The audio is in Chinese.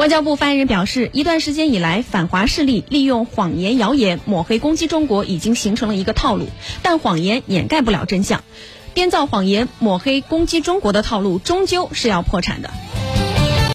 外交部发言人表示一段时间以来反华势力利用谎言谣言抹黑攻击中国已经形成了一个套路但谎言掩盖不了真相。编造谎言抹黑攻击中国的套路终究是要破产的。